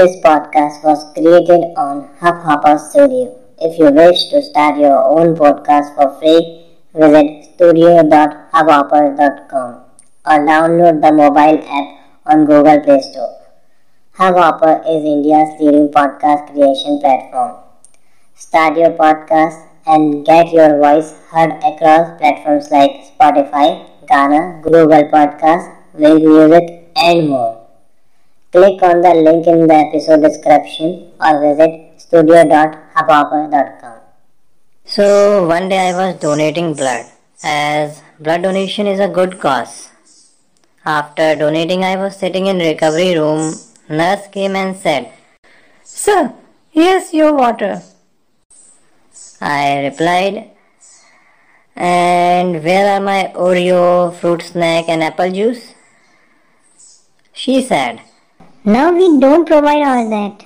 This podcast was created on Hubhopper Studio. If you wish to start your own podcast for free, visit studio.hubhopper.com or download the mobile app on Google Play Store. Hubhopper is India's leading podcast creation platform. Start your podcast and get your voice heard across platforms like Spotify, Gaana, Google Podcast, Wynk Music, and more. Click on the link in the episode description or visit studio.hubhopper.com. So one day I was donating blood as blood donation is a good cause. After donating I was sitting in recovery room. Nurse came and said, Sir, here's your water. I replied, And where are my Oreo, fruit snack and apple juice? She said, Now we don't provide all that.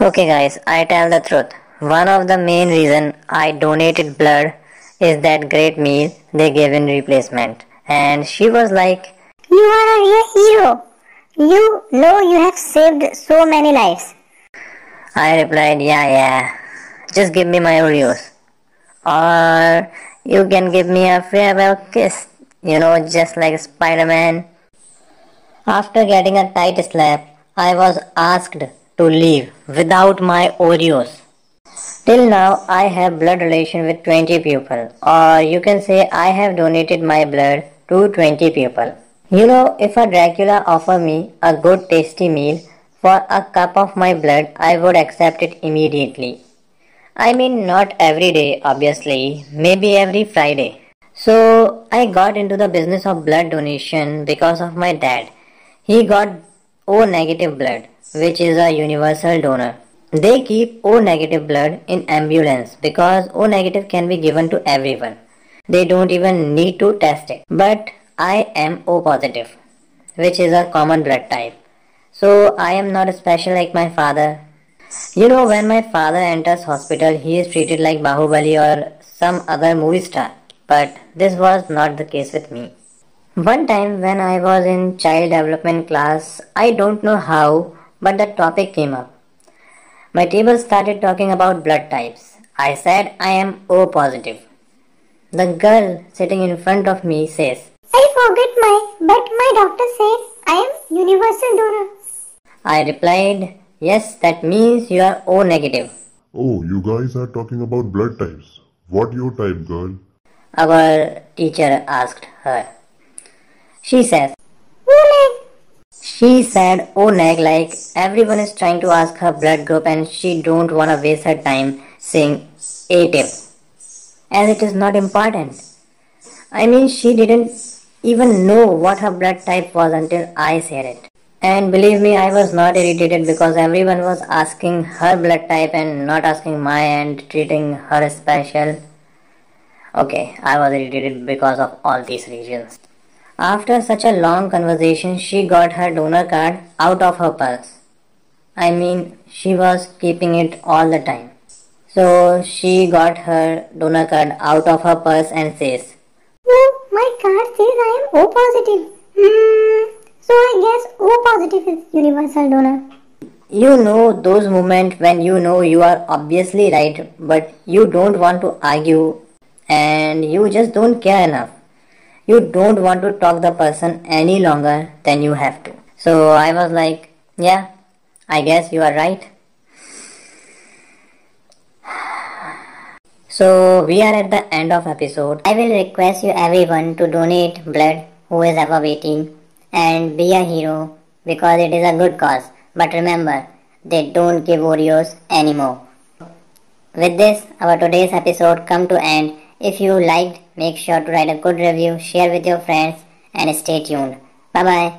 Okay guys, I tell the truth. One of the main reason I donated blood is that great meal they gave in replacement. And she was like, You are a real hero. You know you have saved so many lives. I replied, yeah, yeah, just give me my Oreos. Or you can give me a farewell kiss, you know, just like Spider-Man. After getting a tight slap, I was asked to leave without my Oreos. Till now, I have blood relation with 20 people, or you can say I have donated my blood to 20 people. You know, if a Dracula offer me a good tasty meal for a cup of my blood, I would accept it immediately. I mean, not every day, obviously, maybe every Friday. So, I got into the business of blood donation because of my dad. He got O negative blood, which is a universal donor. They keep O negative blood in ambulance because O negative can be given to everyone. They don't even need to test it. But I am O positive, which is a common blood type. So I am not special like my father. You know, when my father enters hospital, he is treated like Bahubali or some other movie star. But this was not the case with me. One time when I was in child development class, I don't know how, but the topic came up. My table started talking about blood types. I said I am O positive. The girl sitting in front of me says, I forget my, but my doctor said I am universal donor. I replied, Yes, that means you are O negative. Oh, you guys are talking about blood types. What your type, girl? Our teacher asked her. She says, O She said O neg like everyone is trying to ask her blood group and she don't wanna waste her time saying A tip. As it is not important. I mean she didn't even know what her blood type was until I said it. And believe me, I was not irritated because everyone was asking her blood type and not asking my and treating her special. Okay, I was irritated because of all these reasons. After such a long conversation, she got her donor card out of her purse. I mean, she was keeping it all the time. So she got her donor card out of her purse and says, Oh, my card says I am O positive. Hmm. So I guess O positive is universal donor. You know those moments when you know you are obviously right, but you don't want to argue and you just don't care enough. You don't want to talk the person any longer than you have to. So I was like, yeah, I guess you are right. So we are at the end of episode. I will request you everyone to donate blood who is ever waiting and be a hero because it is a good cause. But remember, they don't give Oreos anymore. With this, our today's episode come to end. If you liked, make sure to write a good review, share with your friends and stay tuned. Bye bye.